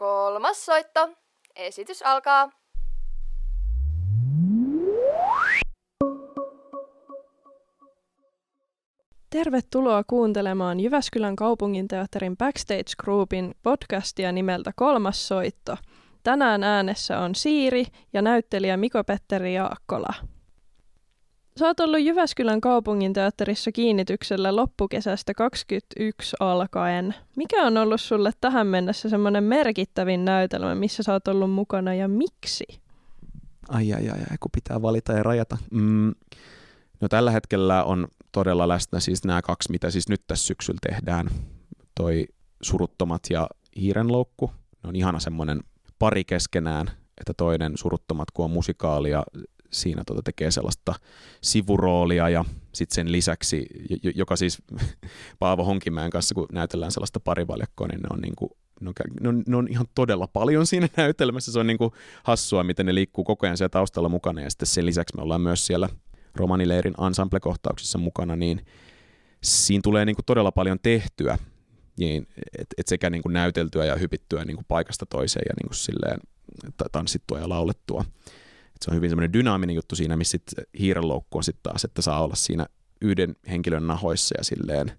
Kolmas soitto. Esitys alkaa. Tervetuloa kuuntelemaan Jyväskylän kaupunginteatterin Backstage Groupin podcastia nimeltä Kolmas soitto. Tänään äänessä on Siiri ja näyttelijä Miko-Petteri Jaakkola. Sä oot ollut Jyväskylän kaupunginteatterissa kiinnityksellä loppukesästä 21 alkaen. Mikä on ollut sulle tähän mennessä semmoinen merkittävin näytelmä, missä sä oot ollut mukana ja miksi? Ai ai ai, ai kun pitää valita ja rajata. Mm, no tällä hetkellä on todella läsnä siis nämä kaksi, mitä siis nyt tässä syksyllä tehdään. Toi Suruttomat ja Hiirenloukku. Ne on ihana semmoinen pari keskenään, että toinen Suruttomat, kun on musikaali ja siinä tota tekee sellaista sivuroolia ja sitten sen lisäksi, joka siis Paavo Honkimäen kanssa, kun näytellään sellaista parivaljakkoa, niin ne on, niin kuin, ne on, ne on, ne on ihan todella paljon siinä näytelmässä. Se on niin kuin hassua, miten ne liikkuu koko ajan siellä taustalla mukana ja sitten sen lisäksi me ollaan myös siellä romanileirin ensemble-kohtauksissa mukana, niin siinä tulee niin kuin todella paljon tehtyä, niin, että et sekä niin kuin näyteltyä ja hypittyä niin kuin paikasta toiseen ja niin kuin silleen, tanssittua ja laulettua se on hyvin semmoinen dynaaminen juttu siinä, missä sit hiirenloukku on sitten taas, että saa olla siinä yhden henkilön nahoissa ja silleen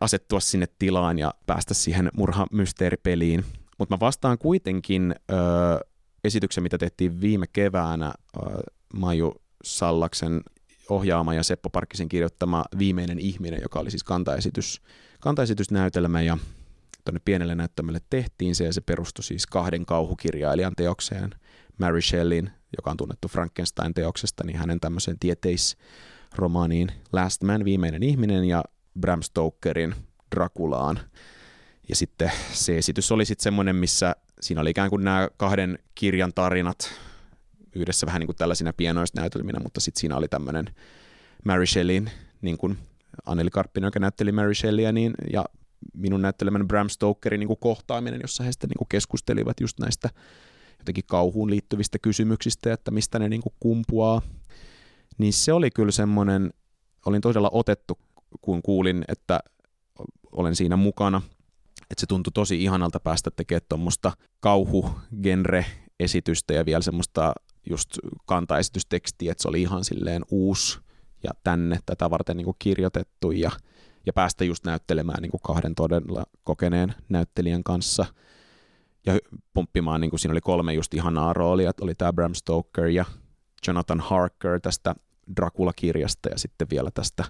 asettua sinne tilaan ja päästä siihen murhamysteeripeliin. Mutta mä vastaan kuitenkin ö, esityksen, mitä tehtiin viime keväänä ö, Maju Sallaksen ohjaama ja Seppo Parkkisen kirjoittama Viimeinen ihminen, joka oli siis kantaesitys, kantaesitysnäytelmä ja tuonne pienelle näyttämälle tehtiin se ja se perustui siis kahden kauhukirjailijan teokseen – Mary Shelleyin, joka on tunnettu Frankenstein-teoksesta, niin hänen tämmöiseen tieteisromaaniin Last Man, viimeinen ihminen, ja Bram Stokerin Drakulaan. Ja sitten se esitys oli sitten semmoinen, missä siinä oli ikään kuin nämä kahden kirjan tarinat yhdessä vähän niin kuin tällaisina pienoisnäytelminä, mutta sitten siinä oli tämmöinen Mary Shelleyin, niin kuin Anneli Karppinen, joka näytteli Mary Shelleyä, niin, ja minun näyttelemän Bram Stokerin niin kuin kohtaaminen, jossa he sitten niin kuin keskustelivat just näistä jotenkin kauhuun liittyvistä kysymyksistä, että mistä ne niin kuin kumpuaa, niin se oli kyllä semmoinen, olin todella otettu, kun kuulin, että olen siinä mukana, että se tuntui tosi ihanalta päästä tekemään tuommoista kauhugenre-esitystä ja vielä semmoista just kantaesitystekstiä, että se oli ihan silleen uusi ja tänne tätä varten niin kuin kirjoitettu ja, ja päästä just näyttelemään niin kuin kahden todella kokeneen näyttelijän kanssa – ja pomppimaan, niin kuin siinä oli kolme just ihanaa roolia, oli tämä Bram Stoker ja Jonathan Harker tästä Dracula-kirjasta ja sitten vielä tästä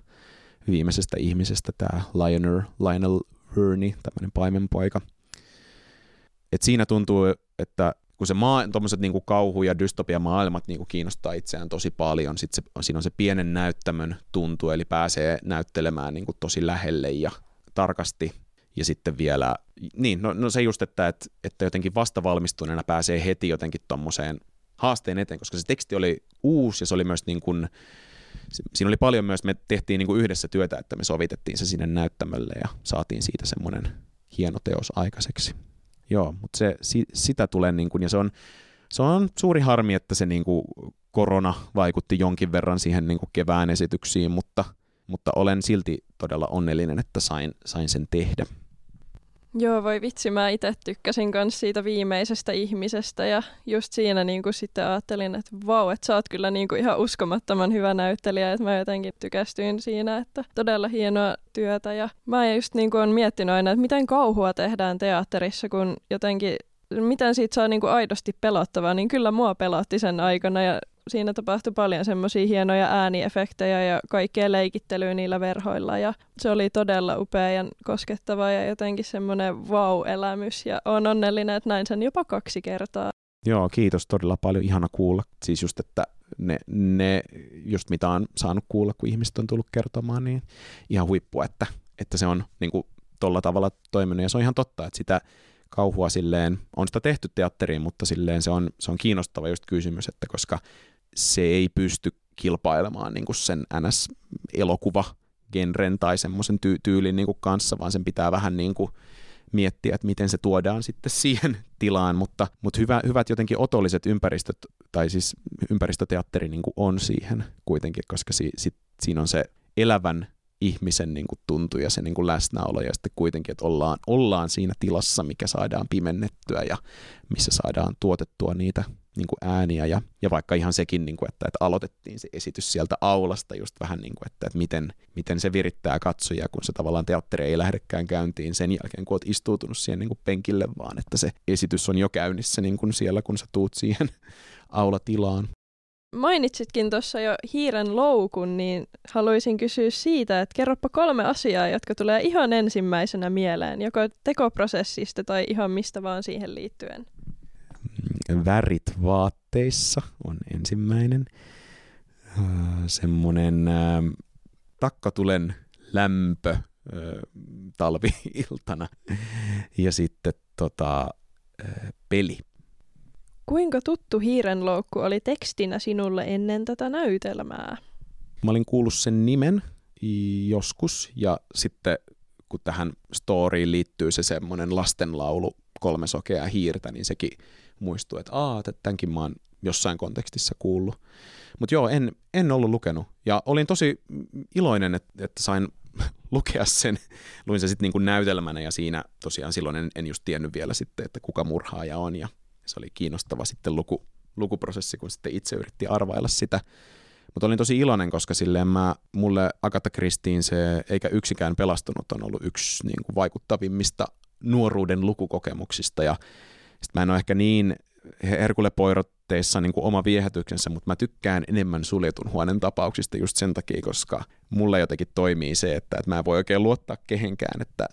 viimeisestä ihmisestä tämä Lionel, Lionel Hurney, tämmöinen paimenpoika. Et siinä tuntuu, että kun se maa, tuommoiset niin kauhu- ja niin kiinnostaa itseään tosi paljon, sit se, siinä on se pienen näyttämön tuntu, eli pääsee näyttelemään niin tosi lähelle ja tarkasti ja sitten vielä, niin, no, no se just, että, että, että jotenkin vastavalmistuneena pääsee heti jotenkin tuommoiseen haasteen eteen, koska se teksti oli uusi ja se oli myös niin kuin, siinä oli paljon myös, me tehtiin niin kuin yhdessä työtä, että me sovitettiin se sinne näyttämölle ja saatiin siitä semmoinen hieno teos aikaiseksi. Joo, mutta se, si, sitä tulee niin kuin, ja se on, se on suuri harmi, että se niin kuin korona vaikutti jonkin verran siihen niin kuin kevään esityksiin, mutta, mutta olen silti todella onnellinen, että sain, sain sen tehdä. Joo, voi vitsi, mä itse tykkäsin myös siitä viimeisestä ihmisestä ja just siinä niin kuin sitten ajattelin, että vau, että sä oot kyllä niin kuin ihan uskomattoman hyvä näyttelijä, että mä jotenkin tykästyin siinä, että todella hienoa työtä. Ja mä just niin kuin on miettinyt aina, että miten kauhua tehdään teatterissa, kun jotenkin miten siitä saa niin kuin aidosti pelottavaa, niin kyllä mua pelotti sen aikana ja siinä tapahtui paljon semmoisia hienoja ääniefektejä ja kaikkea leikittelyä niillä verhoilla ja se oli todella upea ja koskettava ja jotenkin semmoinen wow-elämys ja on onnellinen, että näin sen jopa kaksi kertaa. Joo, kiitos todella paljon, ihana kuulla. Siis just, että ne, ne just mitä on saanut kuulla, kun ihmiset on tullut kertomaan, niin ihan huippu, että, että se on niin kuin tolla tavalla toiminut ja se on ihan totta, että sitä kauhua silleen, on sitä tehty teatteriin, mutta silleen se on, se on kiinnostava just kysymys, että koska se ei pysty kilpailemaan niin kuin sen NS-elokuva genren tai semmoisen ty- tyylin niin kuin kanssa, vaan sen pitää vähän niin kuin miettiä, että miten se tuodaan sitten siihen tilaan, mutta, mutta hyvä, hyvät jotenkin otolliset ympäristöt, tai siis ympäristöteatteri niin kuin on siihen kuitenkin, koska si, sit, siinä on se elävän ihmisen niin kuin tuntu ja se niin kuin läsnäolo ja sitten kuitenkin, että ollaan, ollaan siinä tilassa, mikä saadaan pimennettyä ja missä saadaan tuotettua niitä niin kuin ääniä ja, ja vaikka ihan sekin, niin kuin, että, että aloitettiin se esitys sieltä aulasta just vähän niin kuin, että, että miten, miten se virittää katsojia, kun se tavallaan teatteri ei lähdekään käyntiin sen jälkeen, kun olet istuutunut siihen niin kuin penkille, vaan että se esitys on jo käynnissä niin kuin siellä, kun sä tuut siihen aulatilaan. Mainitsitkin tuossa jo hiiren loukun, niin haluaisin kysyä siitä, että kerropa kolme asiaa, jotka tulee ihan ensimmäisenä mieleen, joko tekoprosessista tai ihan mistä vaan siihen liittyen. Värit vaatteissa on ensimmäinen. Semmoinen takkatulen lämpö talviiltana ja sitten tota, peli Kuinka tuttu hiirenloukku oli tekstinä sinulle ennen tätä näytelmää? Mä olin kuullut sen nimen joskus ja sitten kun tähän storyin liittyy se semmoinen lastenlaulu kolme sokeaa hiirtä, niin sekin muistuu, että aa, että tämänkin mä oon jossain kontekstissa kuullut. Mutta joo, en, en ollut lukenut. Ja olin tosi iloinen, että, että sain lukea sen. Luin sen sitten niin näytelmänä ja siinä tosiaan silloin en, en just tiennyt vielä sitten, että kuka murhaaja on ja se oli kiinnostava sitten luku, lukuprosessi, kun sitten itse yritti arvailla sitä. Mutta olin tosi iloinen, koska silleen mä, mulle Agatha Christien se Eikä yksikään pelastunut on ollut yksi niin kuin vaikuttavimmista nuoruuden lukukokemuksista. Ja sit mä en ole ehkä niin Herkule Poirotteissa niin kuin oma viehätyksensä, mutta mä tykkään enemmän suljetun huoneen tapauksista just sen takia, koska mulle jotenkin toimii se, että, että mä en voi oikein luottaa kehenkään, että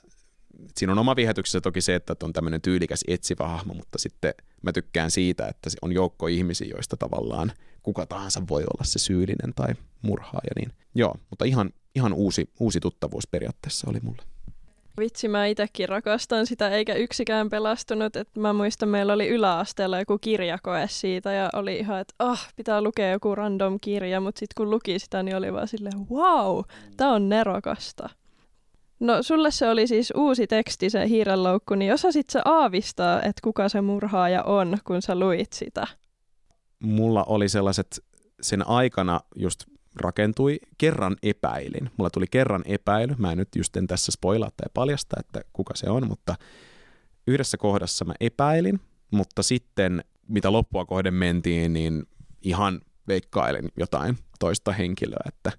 siinä on oma viehätyksessä toki se, että on tämmöinen tyylikäs etsivä hahmo, mutta sitten mä tykkään siitä, että on joukko ihmisiä, joista tavallaan kuka tahansa voi olla se syyllinen tai murhaaja. Niin, joo, mutta ihan, ihan uusi, uusi tuttavuus periaatteessa oli mulle. Vitsi, mä itsekin rakastan sitä, eikä yksikään pelastunut. Et mä muistan, meillä oli yläasteella joku kirjakoe siitä ja oli ihan, että ah, pitää lukea joku random kirja, mutta sitten kun luki sitä, niin oli vaan silleen, wow, tää on nerokasta. No sulle se oli siis uusi teksti, se hiirenloukku, niin osasit sä aavistaa, että kuka se murhaaja on, kun sä luit sitä? Mulla oli sellaiset, sen aikana just rakentui, kerran epäilin. Mulla tuli kerran epäily, mä en nyt just en tässä spoilaa tai paljasta, että kuka se on, mutta yhdessä kohdassa mä epäilin, mutta sitten mitä loppua kohden mentiin, niin ihan veikkailin jotain toista henkilöä, että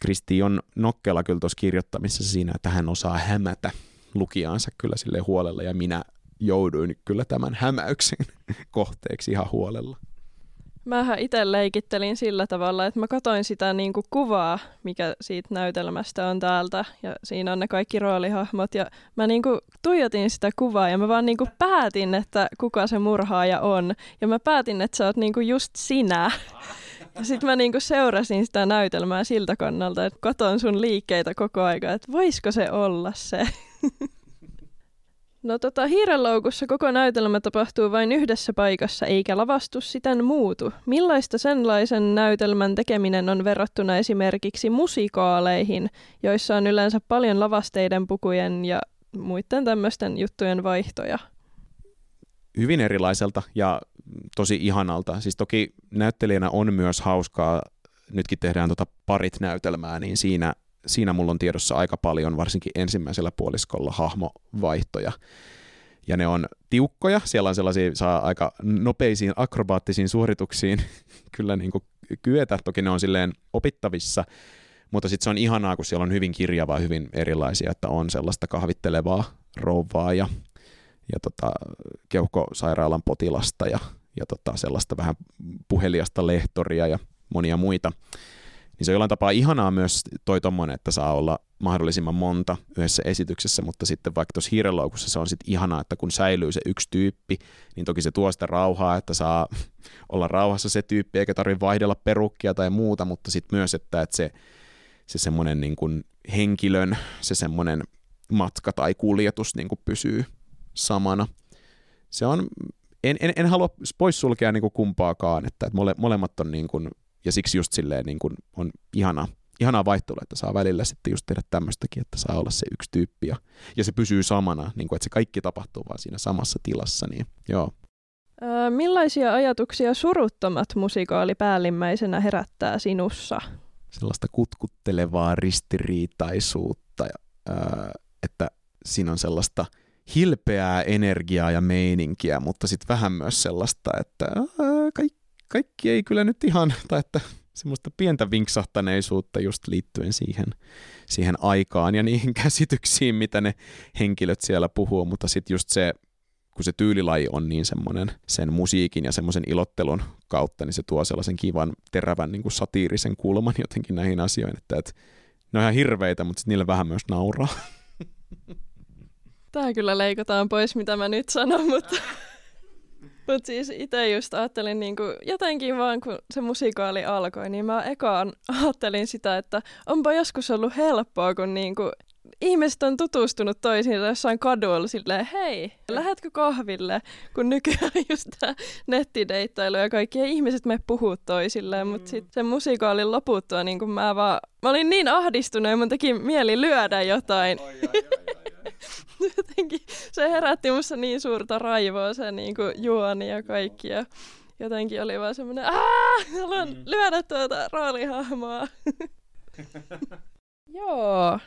Kristi on nokkela kyllä tuossa kirjoittamisessa siinä, että hän osaa hämätä lukijaansa kyllä sille huolella ja minä jouduin kyllä tämän hämäyksen kohteeksi ihan huolella. Mähän itse leikittelin sillä tavalla, että mä katoin sitä niin kuin kuvaa, mikä siitä näytelmästä on täältä, ja siinä on ne kaikki roolihahmot, ja mä niin kuin tuijotin sitä kuvaa, ja mä vaan niin kuin päätin, että kuka se murhaaja on, ja mä päätin, että sä oot niin kuin just sinä. Sitten mä niinku seurasin sitä näytelmää siltä kannalta, että katon sun liikkeitä koko aika, että voisiko se olla se. No tota, hiirenloukussa koko näytelmä tapahtuu vain yhdessä paikassa, eikä lavastus siten muutu. Millaista senlaisen näytelmän tekeminen on verrattuna esimerkiksi musikaaleihin, joissa on yleensä paljon lavasteiden, pukujen ja muiden tämmöisten juttujen vaihtoja? Hyvin erilaiselta ja tosi ihanalta. Siis toki näyttelijänä on myös hauskaa, nytkin tehdään tota parit näytelmää, niin siinä, siinä mulla on tiedossa aika paljon, varsinkin ensimmäisellä puoliskolla hahmovaihtoja. Ja ne on tiukkoja, siellä on sellaisia, saa aika nopeisiin akrobaattisiin suorituksiin kyllä niin kuin kyetä, toki ne on silleen opittavissa, mutta sitten se on ihanaa, kun siellä on hyvin kirjavaa, hyvin erilaisia, että on sellaista kahvittelevaa rouvaa ja, ja tota, keuhkosairaalan potilasta ja ja tota, sellaista vähän puheliasta lehtoria ja monia muita. Niin se on jollain tapaa ihanaa myös toi tommonen, että saa olla mahdollisimman monta yhdessä esityksessä, mutta sitten vaikka tuossa hiirenloukussa se on sitten ihanaa, että kun säilyy se yksi tyyppi, niin toki se tuo sitä rauhaa, että saa olla rauhassa se tyyppi, eikä tarvitse vaihdella perukkia tai muuta, mutta sitten myös, että, että se, se semmoinen niin henkilön, se semmoinen matka tai kuljetus niin kuin pysyy samana. Se on en, en, en halua poissulkea niin kuin kumpaakaan, että, että mole, molemmat on niin kuin, ja siksi just silleen niin kuin on ihana, ihanaa vaihtelua, että saa välillä sitten just tehdä tämmöistäkin, että saa olla se yksi tyyppi ja, ja se pysyy samana, niin kuin, että se kaikki tapahtuu vaan siinä samassa tilassa, niin joo. millaisia ajatuksia suruttomat musikaali päällimmäisenä herättää sinussa? sellaista kutkuttelevaa ristiriitaisuutta, ää, että siinä on sellaista hilpeää energiaa ja meininkiä, mutta sitten vähän myös sellaista, että kaikki, kaikki ei kyllä nyt ihan, tai että semmoista pientä vinksahtaneisuutta just liittyen siihen, siihen aikaan ja niihin käsityksiin, mitä ne henkilöt siellä puhuu, mutta sitten just se, kun se tyylilaji on niin semmoinen sen musiikin ja semmoisen ilottelun kautta, niin se tuo sellaisen kivan, terävän niin kuin satiirisen kulman jotenkin näihin asioihin, että, että ne on ihan hirveitä, mutta niille vähän myös nauraa. Tää kyllä leikataan pois, mitä mä nyt sanon, mutta... Mutta siis itse just ajattelin niinku, jotenkin vaan, kun se musikaali alkoi, niin mä ekaan ajattelin sitä, että onpa joskus ollut helppoa, kun niinku, ihmiset on tutustunut toisiinsa jossain kadulla silleen, hei, lähetkö kahville? Kun nykyään just tämä nettideittailu ja kaikki ja ihmiset me puhuu toisilleen, mm. mutta sitten sen musikaalin loputtua niin kun mä vaan, mä olin niin ahdistunut ja mun teki mieli lyödä jotain. Oi, ai, ai, ai. jotenkin se herätti musta niin suurta raivoa se niin kuin juoni ja kaikki. Ja jotenkin oli vaan semmoinen, aah, haluan mm. lyödä tuota roolihahmoa. Joo,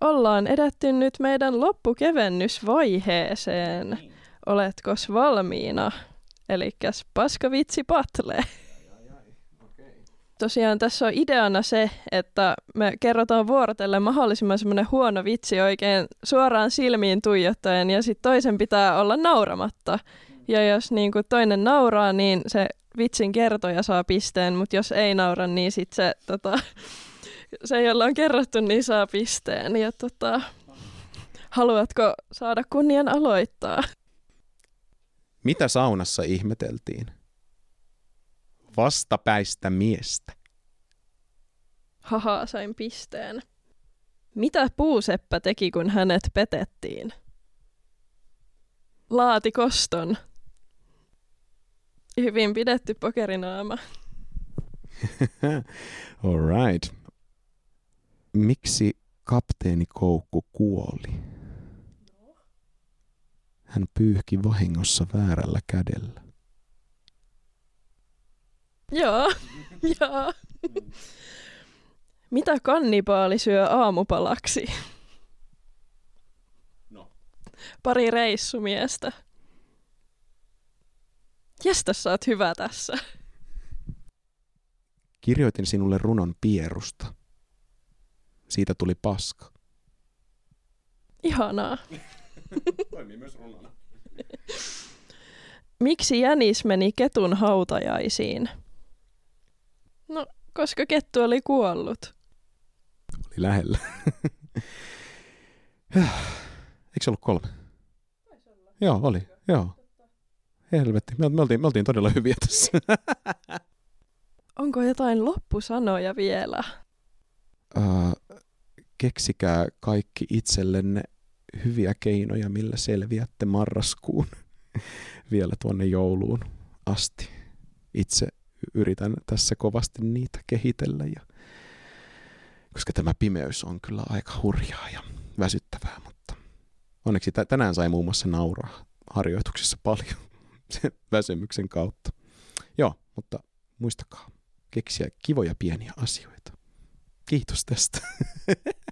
ollaan edetty nyt meidän loppukevennysvaiheeseen. Niin. Oletko valmiina? Elikkäs paskavitsi patle tosiaan tässä on ideana se, että me kerrotaan vuorotellen mahdollisimman semmoinen huono vitsi oikein suoraan silmiin tuijottaen ja sitten toisen pitää olla nauramatta. Ja jos niin kuin toinen nauraa, niin se vitsin kertoja saa pisteen, mutta jos ei naura, niin sitten se, tota, se, jolla on kerrottu, niin saa pisteen. Ja tota, haluatko saada kunnian aloittaa? Mitä saunassa ihmeteltiin? Vastapäistä miestä. Haha, sain pisteen. Mitä puuseppä teki, kun hänet petettiin? Laati koston. Hyvin pidetty pokerinaama. All right. Miksi kapteeni Koukku kuoli? Hän pyyhki vahingossa väärällä kädellä. Joo, joo. Mitä kannibaali syö aamupalaksi? No. Pari reissumiestä. Jästä sä oot hyvä tässä. Kirjoitin sinulle runon pierusta. Siitä tuli paska. Ihanaa. Toimii myös runona. Miksi jänis meni ketun hautajaisiin? Koska kettu oli kuollut. Oli lähellä. Eikö se ollut kolme? Joo, oli. Joo. Helvetti, me, me, oltiin, me oltiin todella hyviä tässä. Onko jotain loppusanoja vielä? Uh, keksikää kaikki itsellenne hyviä keinoja, millä selviätte marraskuun vielä tuonne jouluun asti. Itse yritän tässä kovasti niitä kehitellä. Ja, koska tämä pimeys on kyllä aika hurjaa ja väsyttävää, mutta onneksi t- tänään sai muun muassa nauraa harjoituksissa paljon sen väsymyksen kautta. Joo, mutta muistakaa keksiä kivoja pieniä asioita. Kiitos tästä.